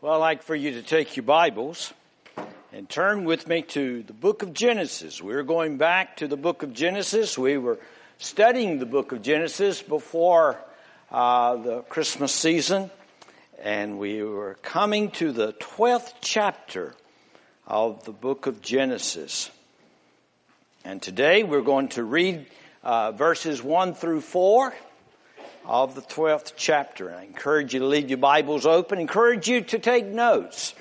Well, I'd like for you to take your Bibles and turn with me to the book of Genesis. We're going back to the book of Genesis. We were studying the book of Genesis before uh, the Christmas season, and we were coming to the 12th chapter of the book of Genesis. And today we're going to read uh, verses 1 through 4 of the 12th chapter. I encourage you to leave your Bibles open. Encourage you to take notes.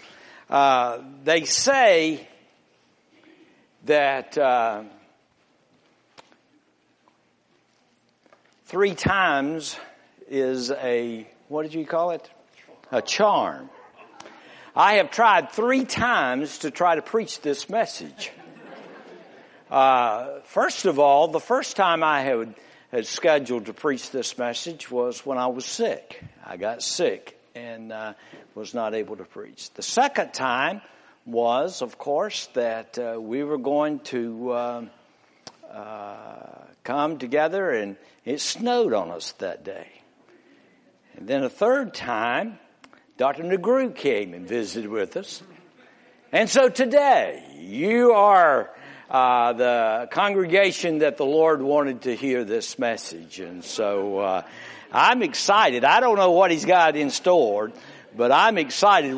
Uh, they say that uh, three times is a, what did you call it? A charm. I have tried three times to try to preach this message. Uh, first of all, the first time I had had scheduled to preach this message was when I was sick. I got sick and uh, was not able to preach. The second time was, of course, that uh, we were going to um, uh, come together and it snowed on us that day. And then a third time, Dr. Negru came and visited with us. And so today, you are uh, the congregation that the Lord wanted to hear this message. And so uh, I'm excited. I don't know what He's got in store, but I'm excited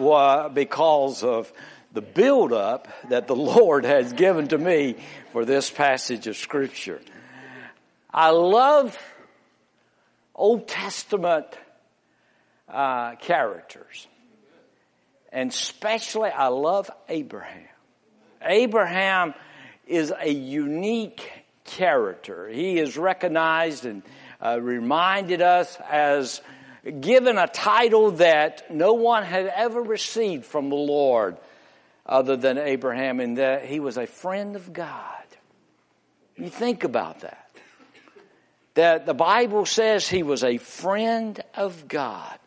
because of the build up that the Lord has given to me for this passage of Scripture. I love Old Testament uh, characters. And especially, I love Abraham. Abraham is a unique character. He is recognized and uh, reminded us as given a title that no one had ever received from the Lord other than Abraham, and that he was a friend of God. You think about that. That the Bible says he was a friend of God.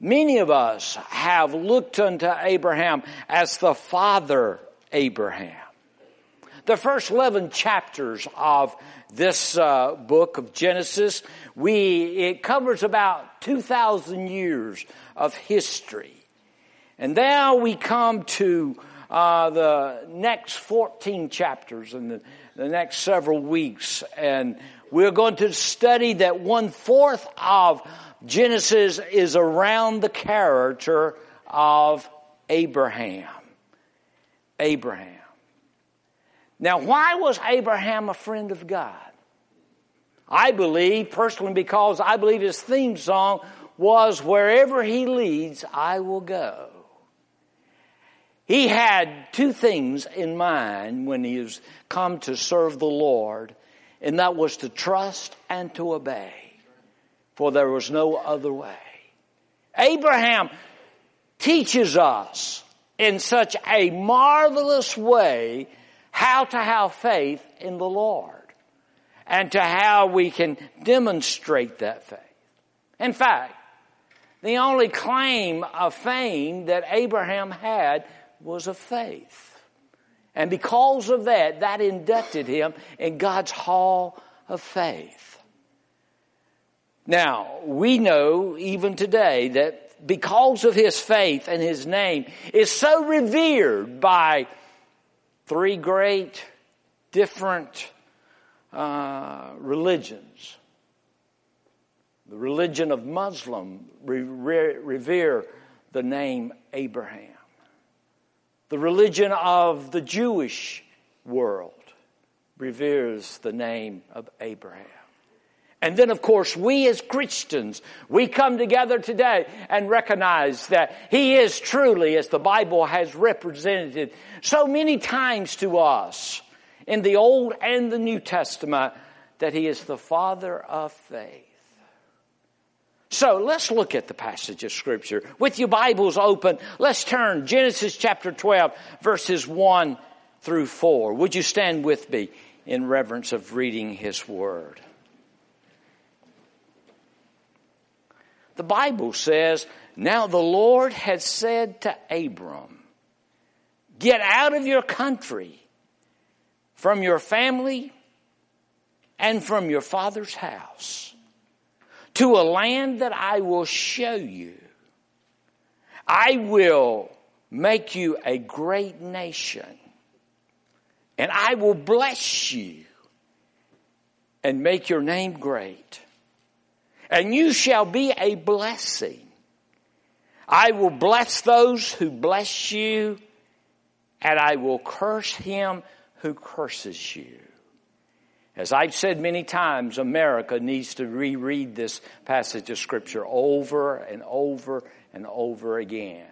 Many of us have looked unto Abraham as the father Abraham. The first 11 chapters of this uh, book of Genesis, we, it covers about 2,000 years of history. And now we come to uh, the next 14 chapters in the, the next several weeks. And we're going to study that one fourth of Genesis is around the character of Abraham. Abraham. Now, why was Abraham a friend of God? I believe, personally, because I believe his theme song was, Wherever he leads, I will go. He had two things in mind when he was come to serve the Lord, and that was to trust and to obey, for there was no other way. Abraham teaches us in such a marvelous way how to have faith in the Lord and to how we can demonstrate that faith. In fact, the only claim of fame that Abraham had was of faith. And because of that, that inducted him in God's hall of faith. Now, we know even today that because of his faith and his name is so revered by three great different uh, religions. The religion of Muslim revere the name Abraham. The religion of the Jewish world reveres the name of Abraham. And then, of course, we as Christians, we come together today and recognize that He is truly, as the Bible has represented so many times to us in the Old and the New Testament, that He is the Father of faith. So let's look at the passage of Scripture. With your Bibles open, let's turn Genesis chapter 12, verses 1 through 4. Would you stand with me in reverence of reading His Word? The Bible says, Now the Lord had said to Abram, Get out of your country, from your family, and from your father's house, to a land that I will show you. I will make you a great nation and I will bless you and make your name great. And you shall be a blessing. I will bless those who bless you and I will curse him who curses you. As I've said many times, America needs to reread this passage of scripture over and over and over again.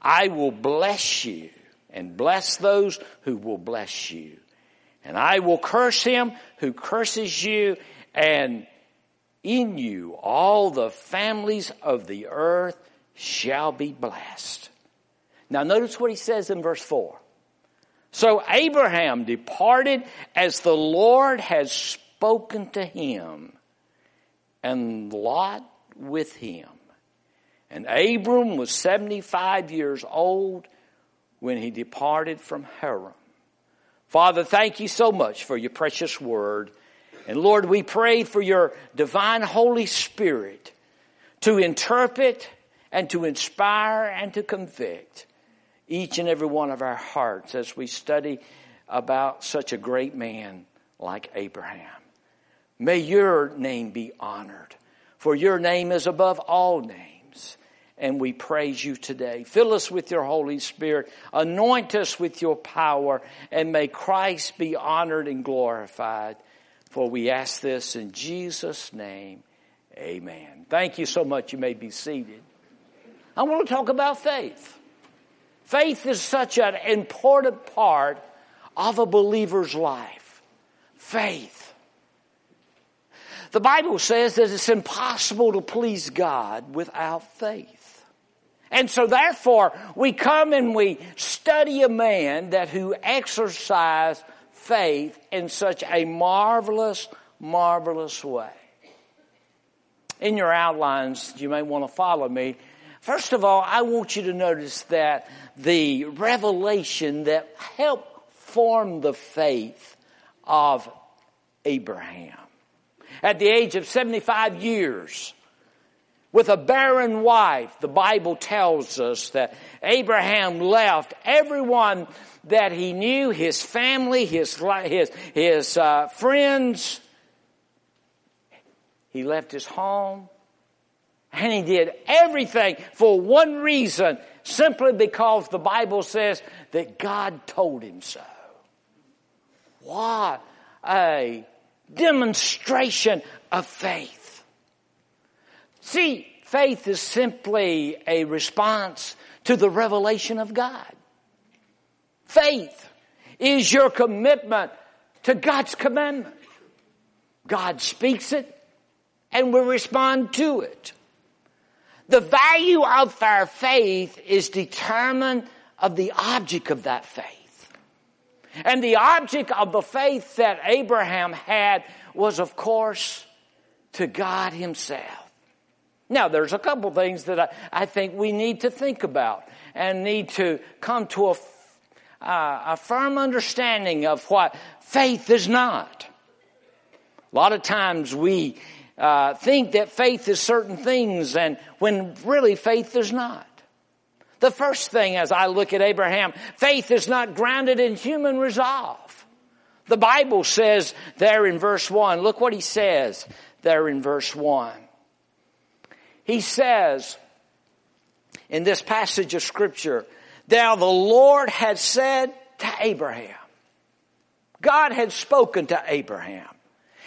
I will bless you and bless those who will bless you. And I will curse him who curses you and in you all the families of the earth shall be blessed. Now notice what he says in verse 4. So Abraham departed as the Lord has spoken to him, and Lot with him. And Abram was 75 years old when he departed from Haran. Father, thank you so much for your precious word. And Lord, we pray for your divine Holy Spirit to interpret and to inspire and to convict each and every one of our hearts as we study about such a great man like Abraham. May your name be honored, for your name is above all names. And we praise you today. Fill us with your Holy Spirit. Anoint us with your power. And may Christ be honored and glorified. For we ask this in Jesus' name. Amen. Thank you so much. You may be seated. I want to talk about faith. Faith is such an important part of a believer's life. Faith. The Bible says that it's impossible to please God without faith. And so therefore, we come and we study a man that who exercised faith in such a marvelous, marvelous way. In your outlines, you may want to follow me. First of all, I want you to notice that the revelation that helped form the faith of Abraham. At the age of 75 years, with a barren wife, the Bible tells us that Abraham left everyone that he knew, his family, his, his, his uh, friends. He left his home. And he did everything for one reason, simply because the Bible says that God told him so. What a demonstration of faith. See, faith is simply a response to the revelation of God. Faith is your commitment to God's commandment. God speaks it and we respond to it. The value of our faith is determined of the object of that faith. And the object of the faith that Abraham had was, of course, to God himself. Now, there's a couple things that I, I think we need to think about and need to come to a, uh, a firm understanding of what faith is not. A lot of times we uh, think that faith is certain things and when really faith is not. The first thing as I look at Abraham, faith is not grounded in human resolve. The Bible says there in verse 1, look what he says there in verse 1. He says in this passage of scripture, now the Lord had said to Abraham, God had spoken to Abraham.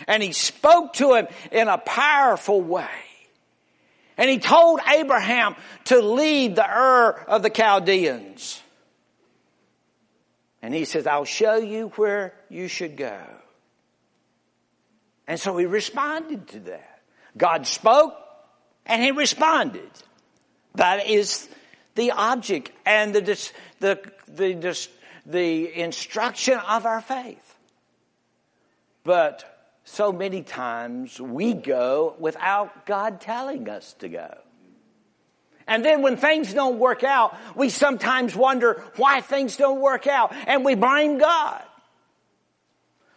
And he spoke to him in a powerful way. And he told Abraham to leave the Ur of the Chaldeans. And he says, I'll show you where you should go. And so he responded to that. God spoke and he responded. That is the object and the, the, the, the instruction of our faith. But so many times we go without God telling us to go. And then when things don't work out, we sometimes wonder why things don't work out and we blame God.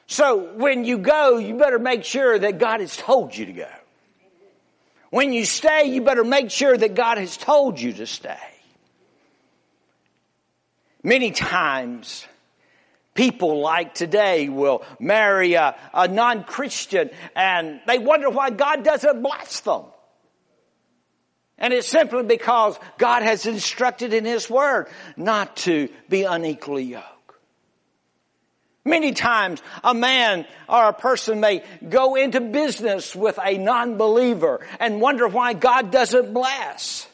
So when you go, you better make sure that God has told you to go. When you stay, you better make sure that God has told you to stay. Many times, people like today will marry a, a non-Christian and they wonder why God doesn't bless them. And it's simply because God has instructed in His Word not to be unequally yoked. Many times a man or a person may go into business with a non-believer and wonder why God doesn't bless.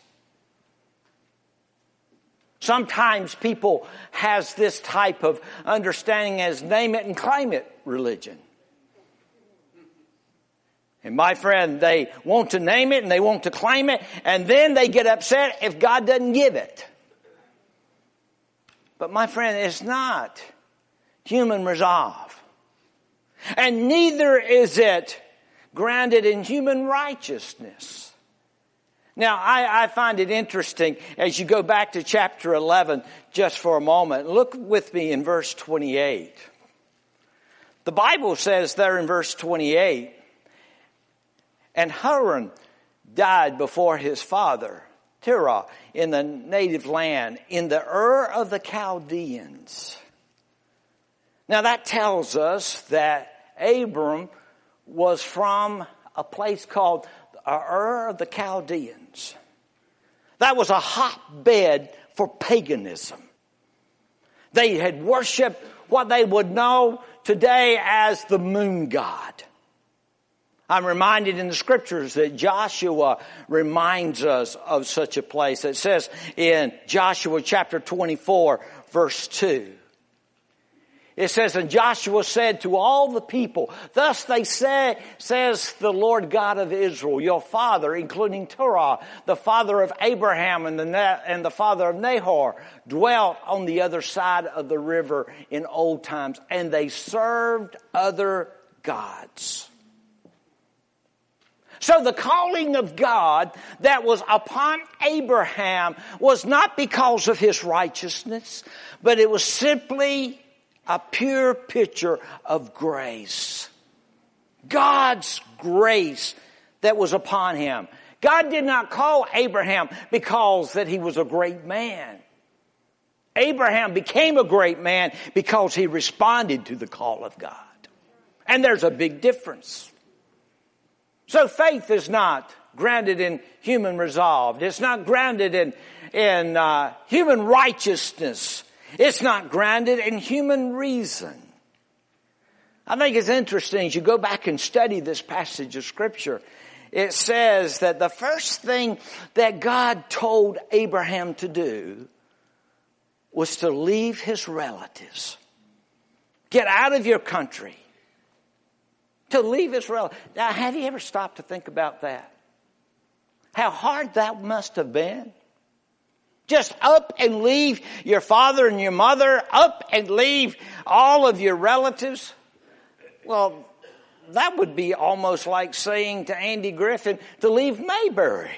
Sometimes people has this type of understanding as name it and claim it religion. And my friend, they want to name it and they want to claim it and then they get upset if God doesn't give it. But my friend, it's not human resolve. And neither is it grounded in human righteousness. Now, I, I, find it interesting as you go back to chapter 11 just for a moment. Look with me in verse 28. The Bible says there in verse 28, and Haran died before his father, Terah, in the native land, in the Ur of the Chaldeans. Now that tells us that Abram was from a place called uh, Ur of the Chaldeans. That was a hotbed for paganism. They had worshiped what they would know today as the moon god. I'm reminded in the scriptures that Joshua reminds us of such a place. It says in Joshua chapter 24 verse 2. It says, and Joshua said to all the people, thus they say, says the Lord God of Israel, your father, including Terah, the father of Abraham and the, and the father of Nahor, dwelt on the other side of the river in old times, and they served other gods. So the calling of God that was upon Abraham was not because of his righteousness, but it was simply a pure picture of grace. God's grace that was upon him. God did not call Abraham because that he was a great man. Abraham became a great man because he responded to the call of God. And there's a big difference. So faith is not grounded in human resolve. It's not grounded in, in uh, human righteousness. It's not grounded in human reason. I think it's interesting as you go back and study this passage of scripture. It says that the first thing that God told Abraham to do was to leave his relatives. Get out of your country. To leave his relatives. Now, have you ever stopped to think about that? How hard that must have been? Just up and leave your father and your mother, up and leave all of your relatives. Well, that would be almost like saying to Andy Griffith to leave Mayberry.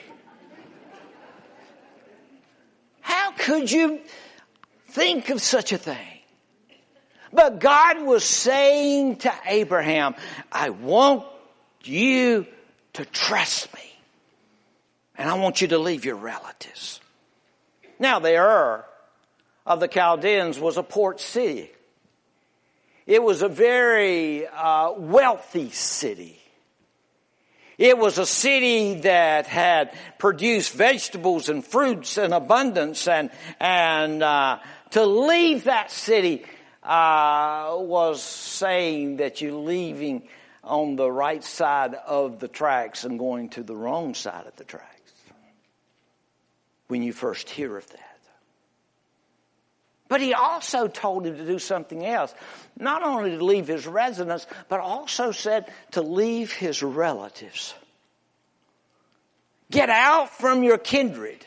How could you think of such a thing? But God was saying to Abraham, I want you to trust me. And I want you to leave your relatives. Now the Ur of the Chaldeans was a port city. It was a very uh, wealthy city. It was a city that had produced vegetables and fruits in abundance, and and uh, to leave that city uh, was saying that you're leaving on the right side of the tracks and going to the wrong side of the tracks when you first hear of that. But he also told him to do something else. Not only to leave his residence, but also said to leave his relatives. Get out from your kindred.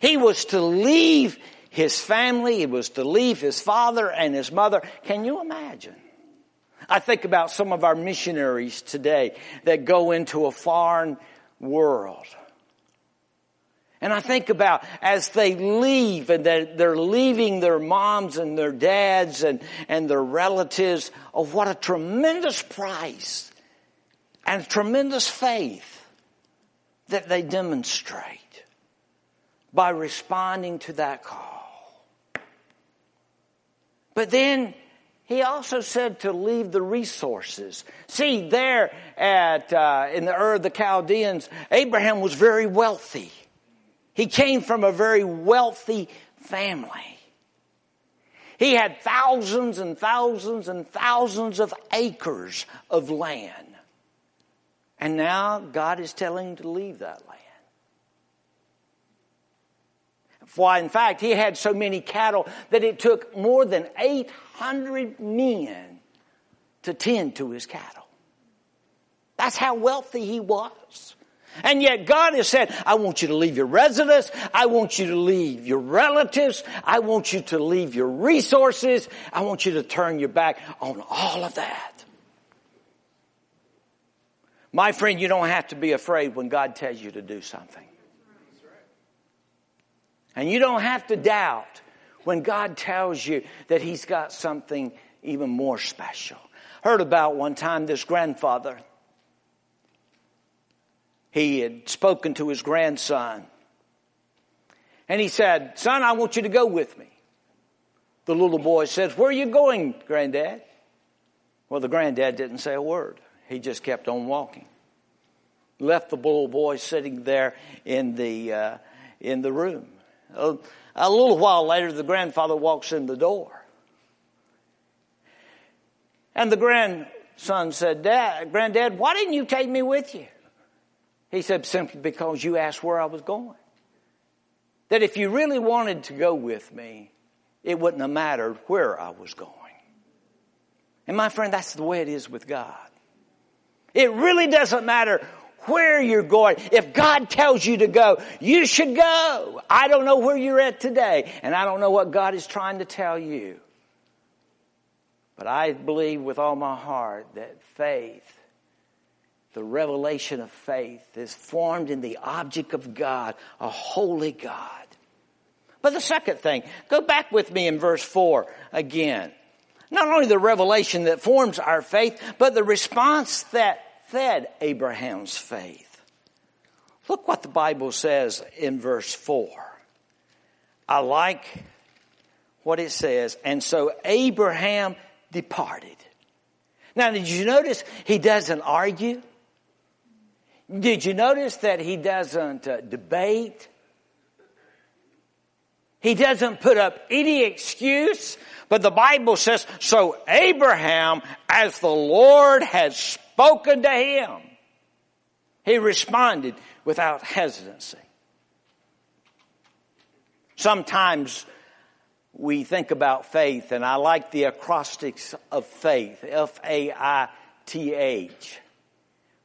He was to leave his family. He was to leave his father and his mother. Can you imagine? I think about some of our missionaries today that go into a foreign world and I think about as they leave and they're, leaving their moms and their dads and, and their relatives of what a tremendous price and tremendous faith that they demonstrate by responding to that call. But then he also said to leave the resources. See, there at uh, in the Ur of the Chaldeans, Abraham was very wealthy. He came from a very wealthy family. He had thousands and thousands and thousands of acres of land. And now God is telling him to leave that land. Why, in fact, he had so many cattle that it took more than 800 men to tend to his cattle. That's how wealthy he was. And yet God has said, I want you to leave your residence. I want you to leave your relatives. I want you to leave your resources. I want you to turn your back on all of that. My friend, you don't have to be afraid when God tells you to do something. And you don't have to doubt when God tells you that He's got something even more special. Heard about one time this grandfather. He had spoken to his grandson. And he said, Son, I want you to go with me. The little boy says, Where are you going, granddad? Well, the granddad didn't say a word. He just kept on walking. Left the little boy sitting there in the, uh, in the room. A, a little while later, the grandfather walks in the door. And the grandson said, Dad, Granddad, why didn't you take me with you? He said, simply because you asked where I was going. That if you really wanted to go with me, it wouldn't have mattered where I was going. And my friend, that's the way it is with God. It really doesn't matter where you're going. If God tells you to go, you should go. I don't know where you're at today, and I don't know what God is trying to tell you. But I believe with all my heart that faith, the revelation of faith, is formed in the object of God, a holy God. But the second thing, go back with me in verse 4 again. Not only the revelation that forms our faith, but the response that fed Abraham's faith. Look what the Bible says in verse 4. I like what it says. And so Abraham departed. Now, did you notice he doesn't argue? Did you notice that he doesn't uh, debate? He doesn't put up any excuse, but the Bible says, so Abraham, as the Lord has spoken to him. He responded without hesitancy. Sometimes we think about faith, and I like the acrostics of faith F A I T H.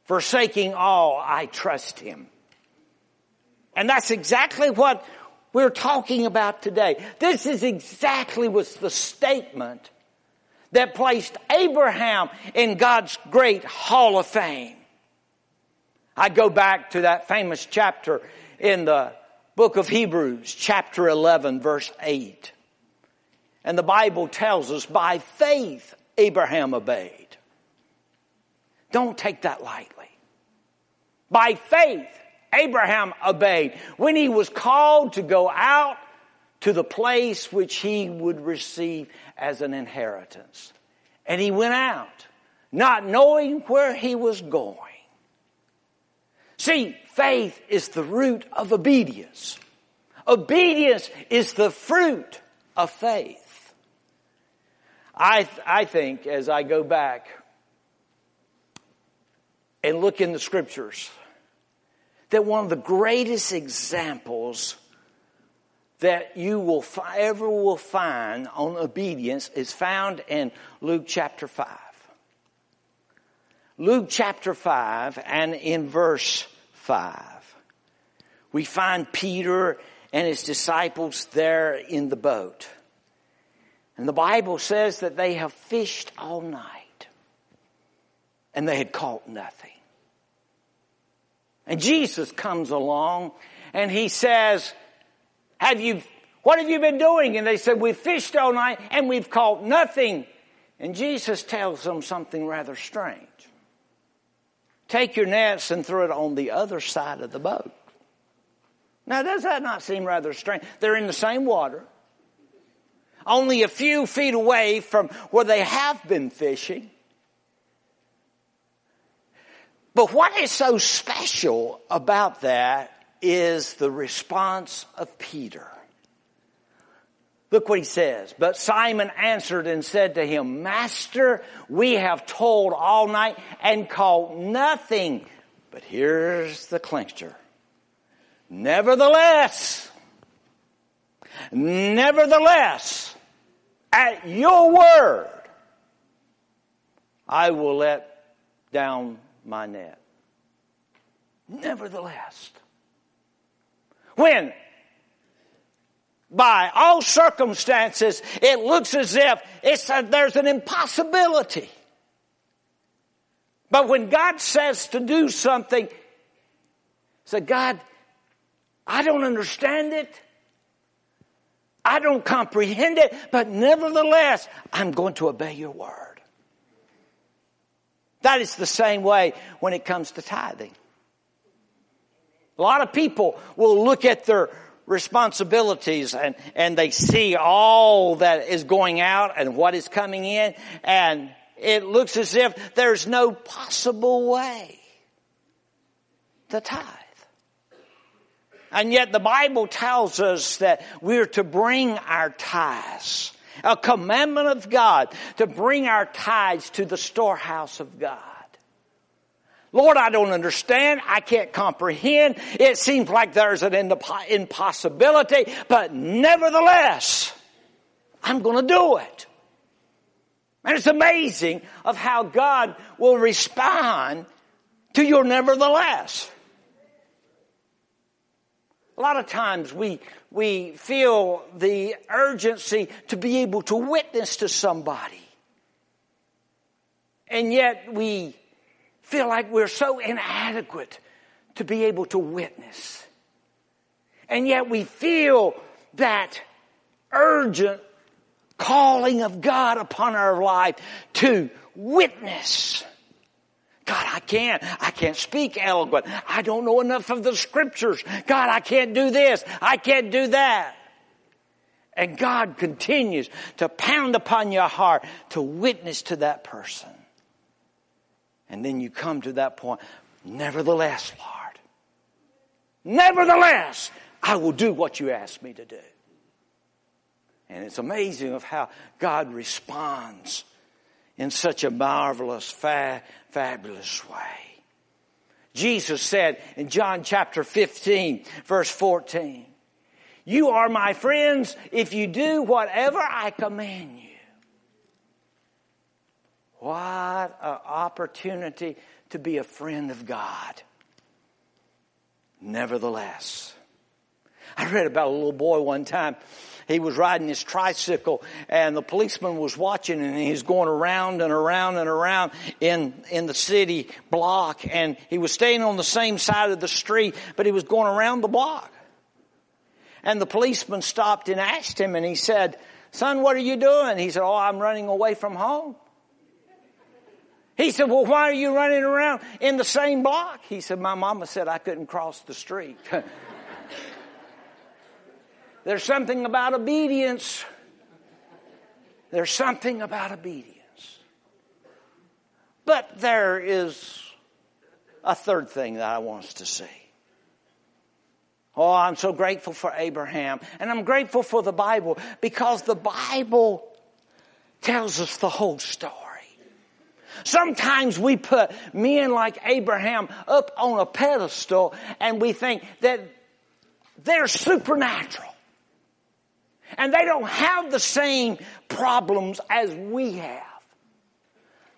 Forsaking all, I trust him. And that's exactly what we're talking about today. This is exactly what's the statement that placed Abraham in God's great hall of fame. I go back to that famous chapter in the book of Hebrews, chapter 11, verse 8. And the Bible tells us by faith Abraham obeyed. Don't take that lightly. By faith, Abraham obeyed when he was called to go out to the place which he would receive as an inheritance. And he went out, not knowing where he was going. See, faith is the root of obedience. Obedience is the fruit of faith. I, I think as I go back and look in the scriptures, that one of the greatest examples that you will ever will find on obedience is found in Luke chapter 5. Luke chapter 5 and in verse 5. We find Peter and his disciples there in the boat. And the Bible says that they have fished all night and they had caught nothing. And Jesus comes along and he says, have you, what have you been doing? And they said, we fished all night and we've caught nothing. And Jesus tells them something rather strange. take your nets and throw it on the other side of the boat. Now, does that not seem rather strange? They're in the same water, only a few feet away from where they have been fishing. But what is so special about that is the response of Peter. Look what he says. But Simon answered and said to him, Master, we have toiled all night and caught nothing. But here's the clincher. Nevertheless, nevertheless, at your word, I will let down my net. Nevertheless, when by all circumstances it looks as if it's a, there's an impossibility. But when God says to do something, say, God, I don't understand it. I don't comprehend it, but nevertheless, I'm going to obey your word. That is the same way when it comes to tithing. A lot of people will look at their responsibilities and, and they see all that is going out and what is coming in and it looks as if there's no possible way to tithe. And yet the Bible tells us that we're to bring our tithes a commandment of God to bring our tithes to the storehouse of God. Lord, I don't understand. I can't comprehend. It seems like there's an impossibility, but nevertheless, I'm going to do it. And it's amazing of how God will respond to your nevertheless. A lot of times we, we feel the urgency to be able to witness to somebody. And yet we feel like we're so inadequate to be able to witness. And yet we feel that urgent calling of God upon our life to witness. God, I can't. I can't speak eloquent. I don't know enough of the scriptures. God, I can't do this. I can't do that. And God continues to pound upon your heart to witness to that person. And then you come to that point, nevertheless, Lord, nevertheless, I will do what you ask me to do. And it's amazing of how God responds in such a marvelous, fa- fabulous way. Jesus said in John chapter 15, verse 14, You are my friends if you do whatever I command you. What an opportunity to be a friend of God. Nevertheless, I read about a little boy one time he was riding his tricycle and the policeman was watching and he's going around and around and around in, in the city block and he was staying on the same side of the street, but he was going around the block. And the policeman stopped and asked him and he said, son, what are you doing? He said, oh, I'm running away from home. He said, well, why are you running around in the same block? He said, my mama said I couldn't cross the street. There's something about obedience. There's something about obedience. But there is a third thing that I want us to see. Oh, I'm so grateful for Abraham. And I'm grateful for the Bible because the Bible tells us the whole story. Sometimes we put men like Abraham up on a pedestal and we think that they're supernatural. And they don't have the same problems as we have.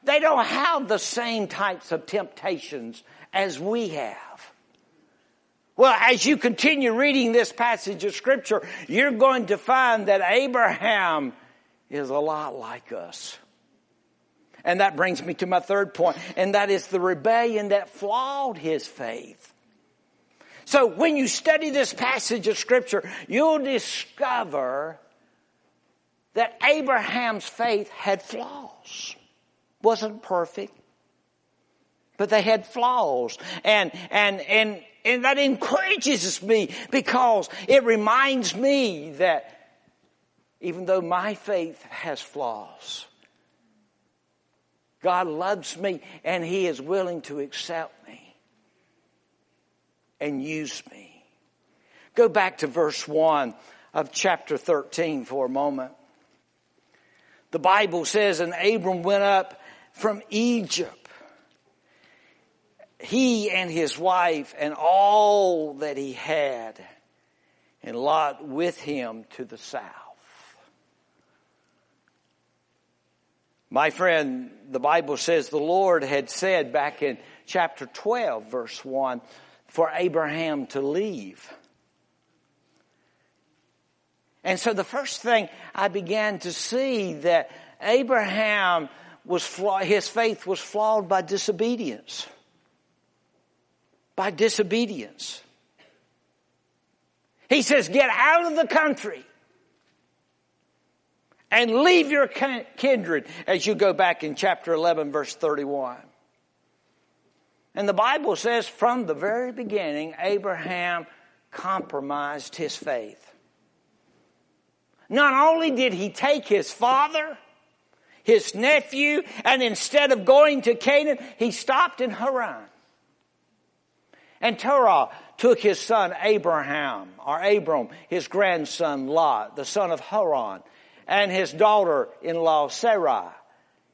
They don't have the same types of temptations as we have. Well, as you continue reading this passage of scripture, you're going to find that Abraham is a lot like us. And that brings me to my third point, and that is the rebellion that flawed his faith. So when you study this passage of scripture, you'll discover that Abraham's faith had flaws. Wasn't perfect. but they had flaws. And, and, and, and that encourages me because it reminds me that even though my faith has flaws, God loves me and He is willing to accept me and use me. Go back to verse 1 of chapter 13 for a moment. The Bible says, and Abram went up from Egypt. He and his wife and all that he had, and Lot with him to the south. My friend, the Bible says the Lord had said back in chapter 12 verse 1 for Abraham to leave. And so the first thing I began to see that Abraham was flawed, his faith was flawed by disobedience. By disobedience. He says, get out of the country and leave your kindred as you go back in chapter 11 verse 31. And the Bible says from the very beginning, Abraham compromised his faith. Not only did he take his father, his nephew, and instead of going to Canaan, he stopped in Haran. And Terah took his son Abraham, or Abram, his grandson Lot, the son of Haran, and his daughter-in-law Sarah,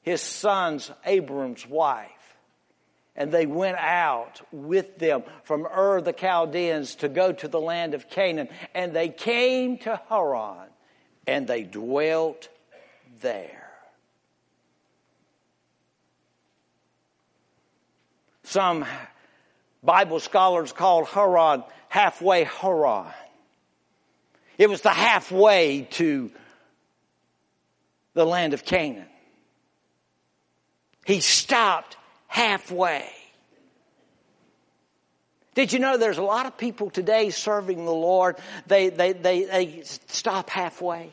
his son's Abram's wife. And they went out with them from Ur the Chaldeans to go to the land of Canaan. And they came to Haran and they dwelt there. Some Bible scholars called Haran halfway Haran. It was the halfway to the land of Canaan. He stopped halfway. Did you know there's a lot of people today serving the Lord, they, they, they, they stop halfway?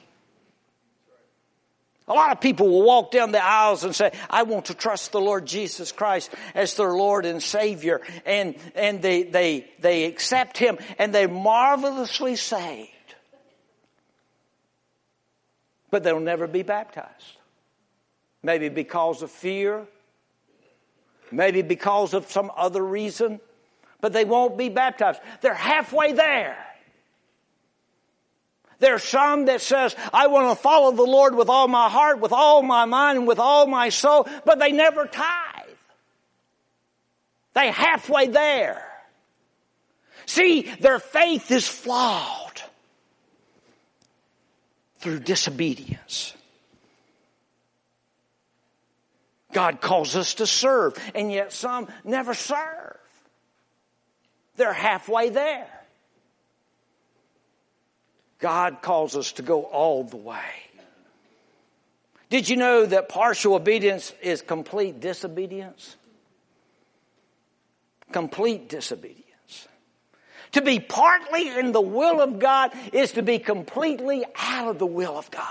A lot of people will walk down the aisles and say, I want to trust the Lord Jesus Christ as their Lord and Savior. And, and they, they, they accept Him and they're marvelously saved. But they'll never be baptized. Maybe because of fear. Maybe because of some other reason but they won't be baptized. They're halfway there. There's some that says, I want to follow the Lord with all my heart, with all my mind, and with all my soul, but they never tithe. They halfway there. See, their faith is flawed through disobedience. God calls us to serve, and yet some never serve. They're halfway there. God calls us to go all the way. Did you know that partial obedience is complete disobedience? Complete disobedience. To be partly in the will of God is to be completely out of the will of God.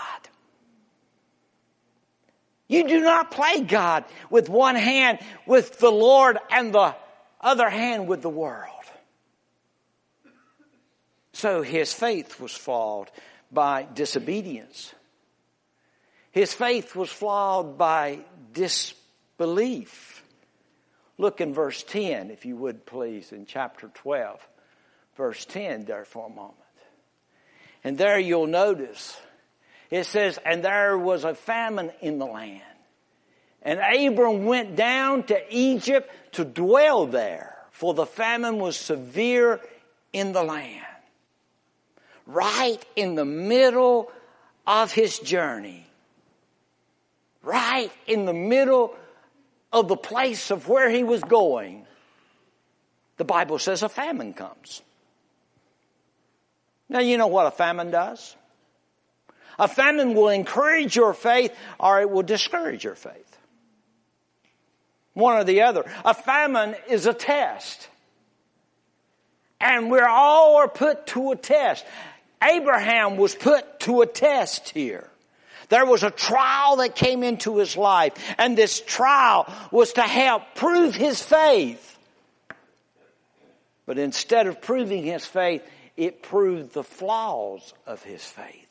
You do not play God with one hand with the Lord and the other hand with the world. So his faith was flawed by disobedience. His faith was flawed by disbelief. Look in verse 10, if you would please, in chapter 12, verse 10 there for a moment. And there you'll notice it says, And there was a famine in the land. And Abram went down to Egypt to dwell there, for the famine was severe in the land right in the middle of his journey. Right in the middle of the place of where he was going. The Bible says a famine comes. Now you know what a famine does? A famine will encourage your faith or it will discourage your faith. One or the other. A famine is a test. And we're all are put to a test. Abraham was put to a test here. There was a trial that came into his life, and this trial was to help prove his faith. But instead of proving his faith, it proved the flaws of his faith.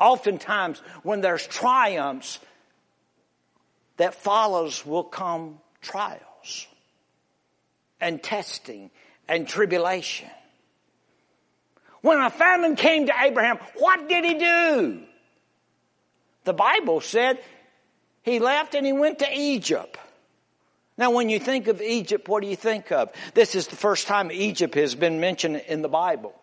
Oftentimes, when there's triumphs, that follows will come trials and testing and tribulation. When a famine came to Abraham, what did he do? The Bible said he left and he went to Egypt. Now, when you think of Egypt, what do you think of? This is the first time Egypt has been mentioned in the Bible.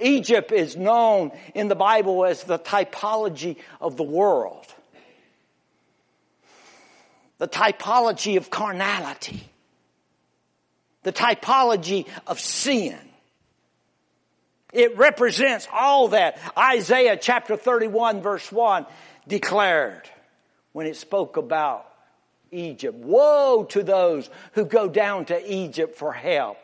Egypt is known in the Bible as the typology of the world. The typology of carnality. The typology of sin. It represents all that Isaiah chapter 31 verse 1 declared when it spoke about Egypt. Woe to those who go down to Egypt for help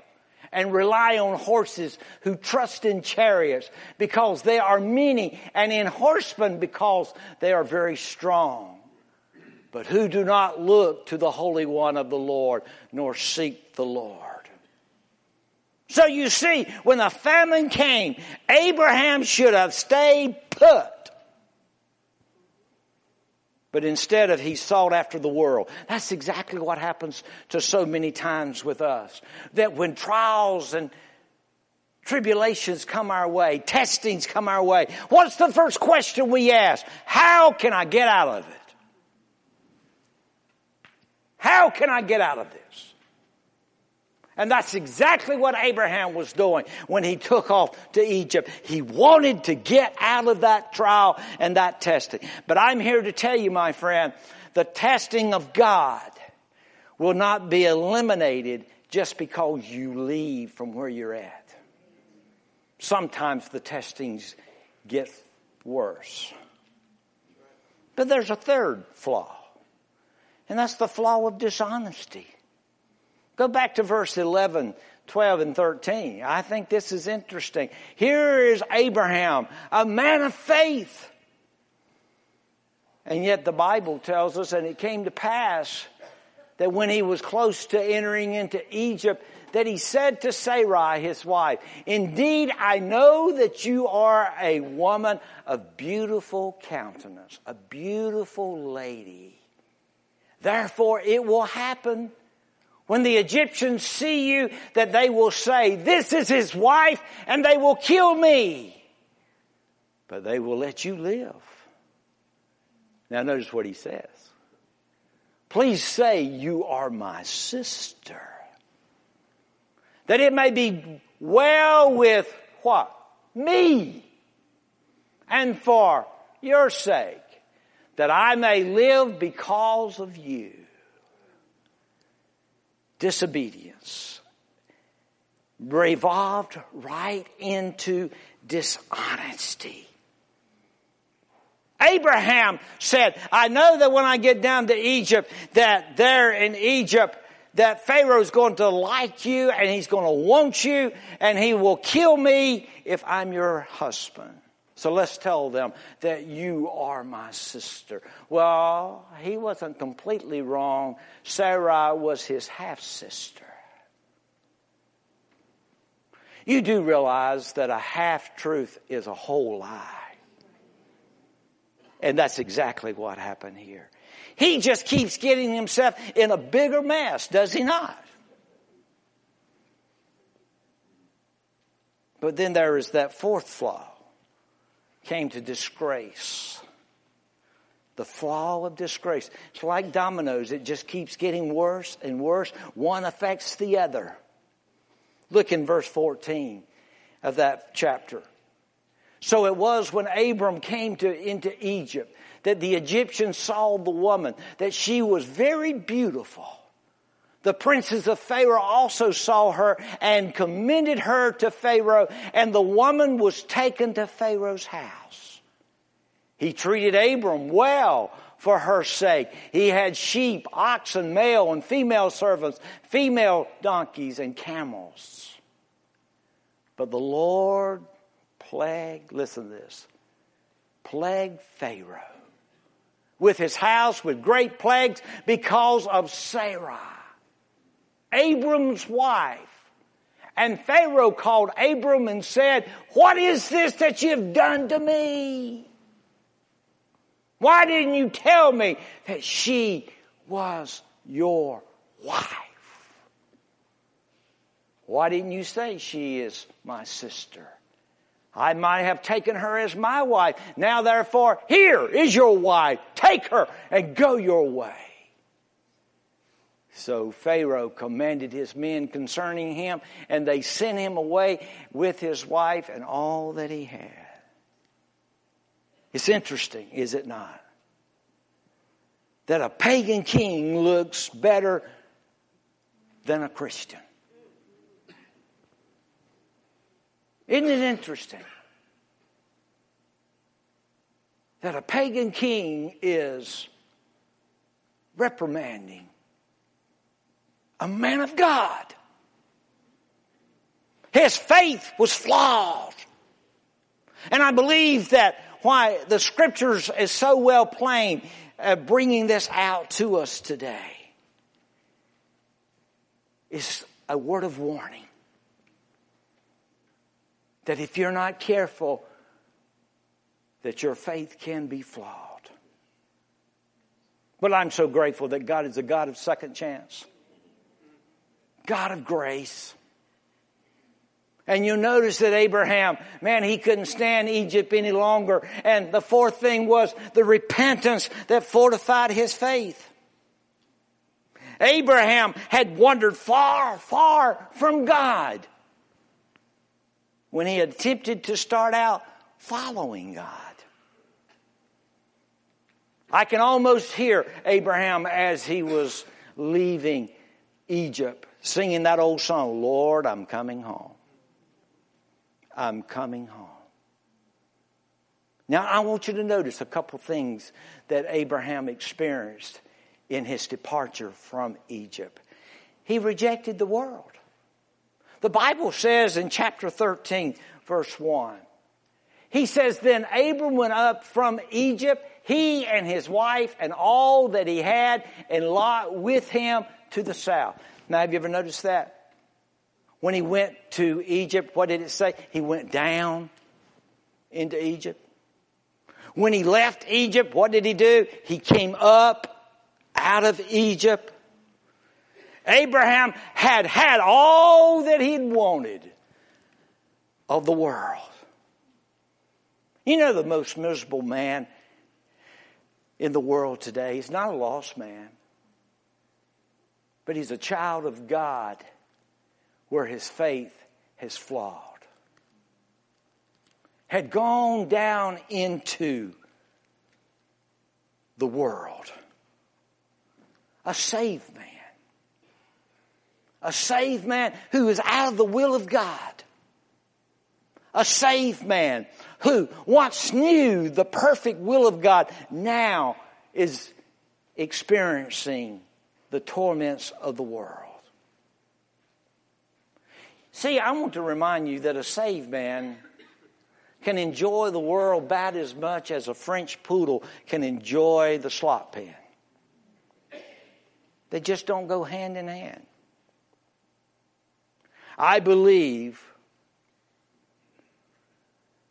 and rely on horses who trust in chariots because they are many and in horsemen because they are very strong. But who do not look to the Holy One of the Lord nor seek the Lord. So you see, when the famine came, Abraham should have stayed put. But instead of he sought after the world. That's exactly what happens to so many times with us. That when trials and tribulations come our way, testings come our way, what's the first question we ask? How can I get out of it? How can I get out of this? And that's exactly what Abraham was doing when he took off to Egypt. He wanted to get out of that trial and that testing. But I'm here to tell you, my friend, the testing of God will not be eliminated just because you leave from where you're at. Sometimes the testings get worse. But there's a third flaw, and that's the flaw of dishonesty. Go back to verse 11, 12, and 13. I think this is interesting. Here is Abraham, a man of faith. And yet the Bible tells us, and it came to pass that when he was close to entering into Egypt, that he said to Sarai, his wife, Indeed, I know that you are a woman of beautiful countenance, a beautiful lady. Therefore, it will happen when the Egyptians see you, that they will say, this is his wife, and they will kill me. But they will let you live. Now notice what he says. Please say you are my sister. That it may be well with what? Me. And for your sake. That I may live because of you disobedience revolved right into dishonesty. Abraham said, I know that when I get down to Egypt, that there in Egypt, that Pharaoh's going to like you and he's going to want you and he will kill me if I'm your husband. So let's tell them that you are my sister. Well, he wasn't completely wrong. Sarah was his half sister. You do realize that a half truth is a whole lie. And that's exactly what happened here. He just keeps getting himself in a bigger mess, does he not? But then there is that fourth flaw came to disgrace. The fall of disgrace. It's like dominoes. It just keeps getting worse and worse. One affects the other. Look in verse 14 of that chapter. So it was when Abram came to, into Egypt that the Egyptians saw the woman, that she was very beautiful. The princes of Pharaoh also saw her and commended her to Pharaoh, and the woman was taken to Pharaoh's house. He treated Abram well for her sake. He had sheep, oxen, male and female servants, female donkeys and camels. But the Lord plague, listen to this, plague Pharaoh with his house with great plagues because of Sarah, Abram's wife. And Pharaoh called Abram and said, What is this that you've done to me? Why didn't you tell me that she was your wife? Why didn't you say she is my sister? I might have taken her as my wife. Now therefore, here is your wife. Take her and go your way. So Pharaoh commanded his men concerning him, and they sent him away with his wife and all that he had. It's interesting, is it not? That a pagan king looks better than a Christian. Isn't it interesting that a pagan king is reprimanding a man of God? His faith was flawed. And I believe that why the scriptures is so well plain, uh, bringing this out to us today, is a word of warning that if you're not careful, that your faith can be flawed. But I'm so grateful that God is a God of second chance. God of grace. And you notice that Abraham, man, he couldn't stand Egypt any longer. And the fourth thing was the repentance that fortified his faith. Abraham had wandered far, far from God when he attempted to start out following God. I can almost hear Abraham as he was leaving Egypt singing that old song, Lord, I'm coming home. I'm coming home. Now, I want you to notice a couple things that Abraham experienced in his departure from Egypt. He rejected the world. The Bible says in chapter 13, verse 1, he says, Then Abram went up from Egypt, he and his wife and all that he had, and Lot with him to the south. Now, have you ever noticed that? When he went to Egypt, what did it say? He went down into Egypt. When he left Egypt, what did he do? He came up out of Egypt. Abraham had had all that he'd wanted of the world. You know, the most miserable man in the world today is not a lost man, but he's a child of God where his faith has flawed. Had gone down into the world. A saved man a saved man who is out of the will of God. A saved man who once knew the perfect will of God now is experiencing the torments of the world. See, I want to remind you that a saved man can enjoy the world about as much as a French poodle can enjoy the slot pen. They just don't go hand in hand. I believe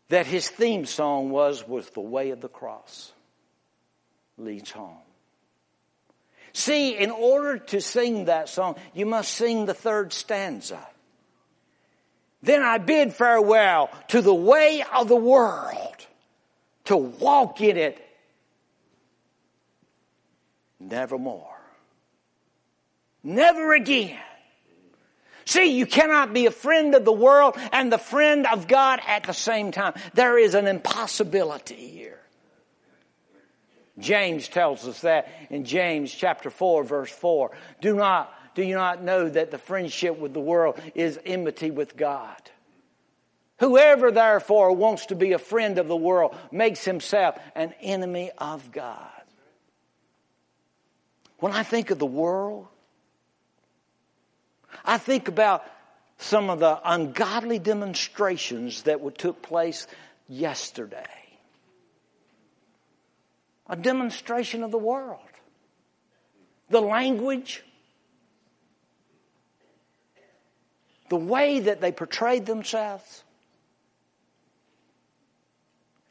that his theme song was was the way of the cross leads home. See, in order to sing that song, you must sing the third stanza. Then I bid farewell to the way of the world, to walk in it nevermore. Never again. See, you cannot be a friend of the world and the friend of God at the same time. There is an impossibility here. James tells us that in James chapter 4 verse 4. Do not, do you not know that the friendship with the world is enmity with God? Whoever therefore wants to be a friend of the world makes himself an enemy of God. When I think of the world, I think about some of the ungodly demonstrations that took place yesterday. A demonstration of the world. The language, the way that they portrayed themselves.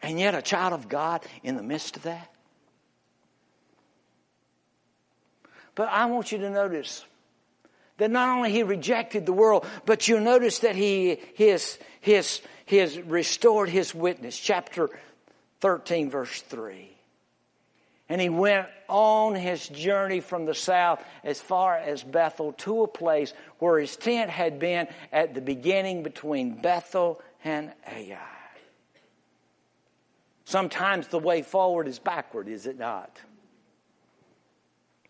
And yet, a child of God in the midst of that. But I want you to notice that not only he rejected the world, but you'll notice that he, has, he has restored his witness. Chapter 13, verse 3. And he went on his journey from the south as far as Bethel to a place where his tent had been at the beginning between Bethel and Ai. Sometimes the way forward is backward, is it not?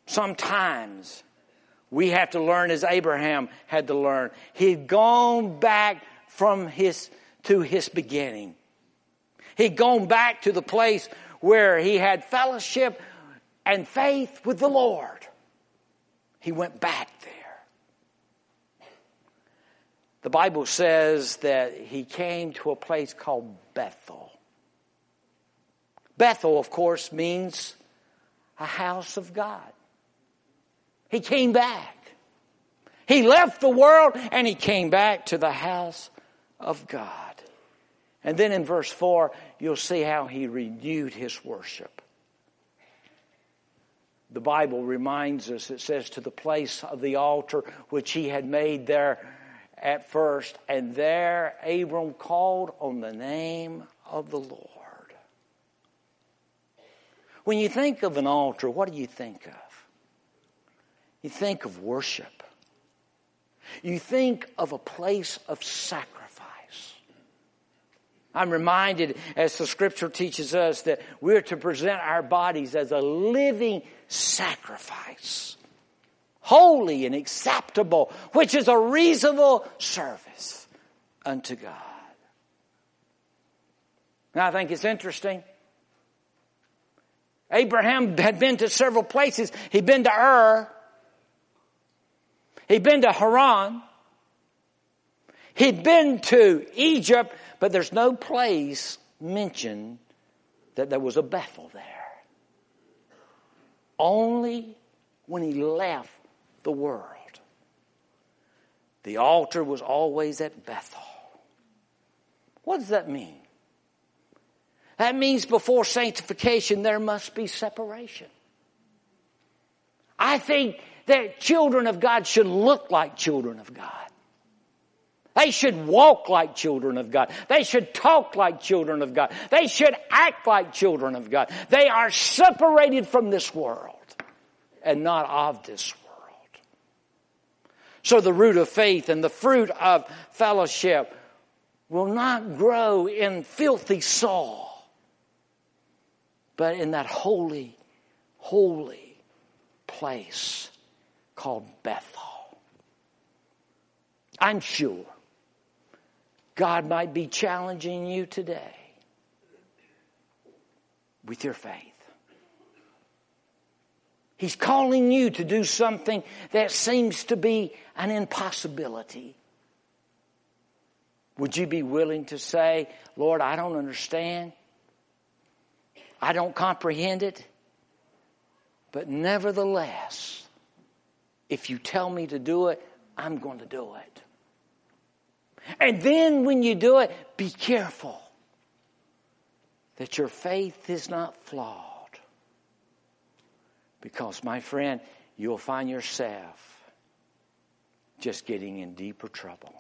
Sometimes we have to learn as Abraham had to learn. He'd gone back from his, to his beginning. He'd gone back to the place where he had fellowship and faith with the Lord. He went back there. The Bible says that he came to a place called Bethel. Bethel, of course, means a house of God. He came back. He left the world and he came back to the house of God. And then in verse 4, you'll see how he renewed his worship. The Bible reminds us, it says, to the place of the altar which he had made there at first, and there Abram called on the name of the Lord. When you think of an altar, what do you think of? You think of worship. You think of a place of sacrifice. I'm reminded, as the scripture teaches us, that we're to present our bodies as a living sacrifice, holy and acceptable, which is a reasonable service unto God. Now, I think it's interesting. Abraham had been to several places. He'd been to Ur. He'd been to Haran. He'd been to Egypt, but there's no place mentioned that there was a Bethel there. Only when he left the world. The altar was always at Bethel. What does that mean? That means before sanctification there must be separation. I think that children of God should look like children of God. They should walk like children of God. They should talk like children of God. They should act like children of God. They are separated from this world and not of this world. So the root of faith and the fruit of fellowship will not grow in filthy soil, but in that holy, holy place called Bethel. I'm sure God might be challenging you today with your faith. He's calling you to do something that seems to be an impossibility. Would you be willing to say, Lord, I don't understand. I don't comprehend it. But nevertheless, if you tell me to do it, I'm going to do it. And then when you do it, be careful that your faith is not flawed. Because, my friend, you'll find yourself just getting in deeper trouble.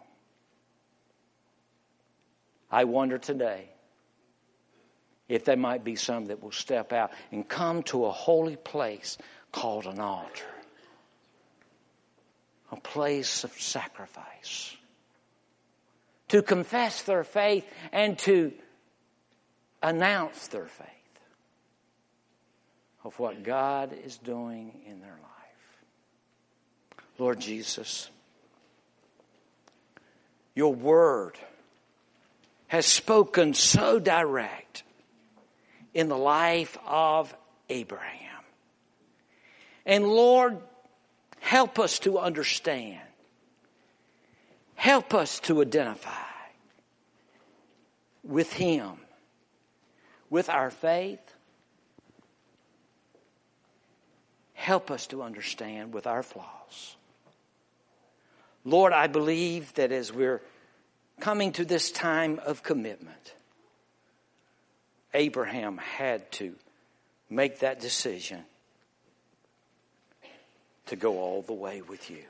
I wonder today if there might be some that will step out and come to a holy place called an altar a place of sacrifice. To confess their faith and to announce their faith of what God is doing in their life. Lord Jesus, your word has spoken so direct in the life of Abraham. And Lord, Help us to understand. Help us to identify with Him, with our faith. Help us to understand with our flaws. Lord, I believe that as we're coming to this time of commitment, Abraham had to make that decision to go all the way with you.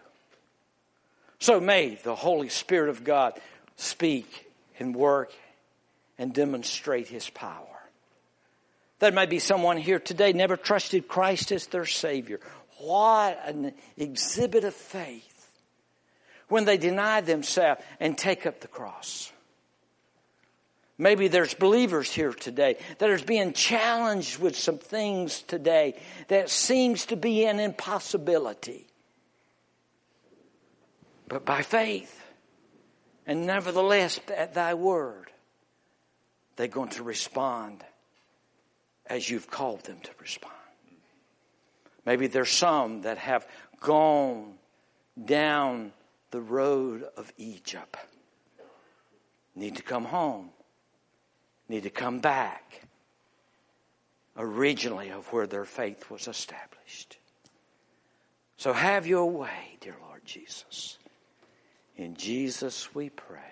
So may the Holy Spirit of God speak and work and demonstrate His power. There may be someone here today never trusted Christ as their Savior. What an exhibit of faith when they deny themselves and take up the cross. Maybe there's believers here today that are being challenged with some things today that seems to be an impossibility. But by faith, and nevertheless at thy word, they're going to respond as you've called them to respond. Maybe there's some that have gone down the road of Egypt, need to come home, need to come back originally of where their faith was established. So have your way, dear Lord Jesus. In Jesus we pray.